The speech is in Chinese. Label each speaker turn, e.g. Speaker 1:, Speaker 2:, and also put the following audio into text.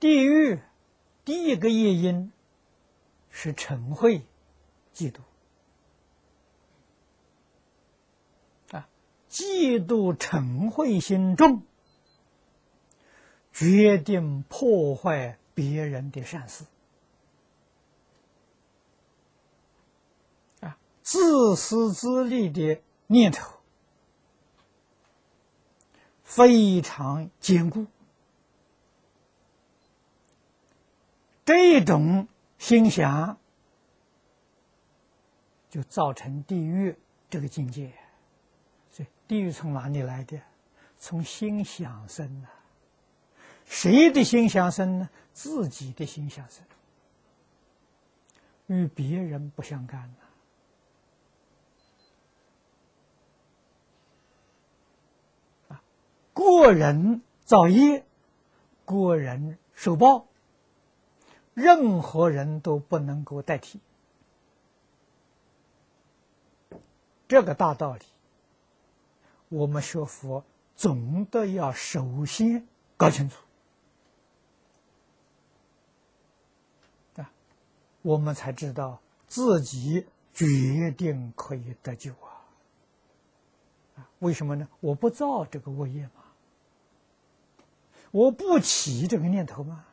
Speaker 1: 地狱第一个业因是嗔恚、嫉妒啊，嫉妒嗔恚心重，决定破坏别人的善事啊，自私自利的念头非常坚固。这种心想，就造成地狱这个境界。所以，地狱从哪里来的？从心想生的。谁的心想生呢？自己的心想生，与别人不相干啊，过人造业，过人受报。任何人都不能够代替这个大道理。我们学佛总得要首先搞清楚啊，我们才知道自己决定可以得救啊！啊，为什么呢？我不造这个恶业嘛，我不起这个念头嘛。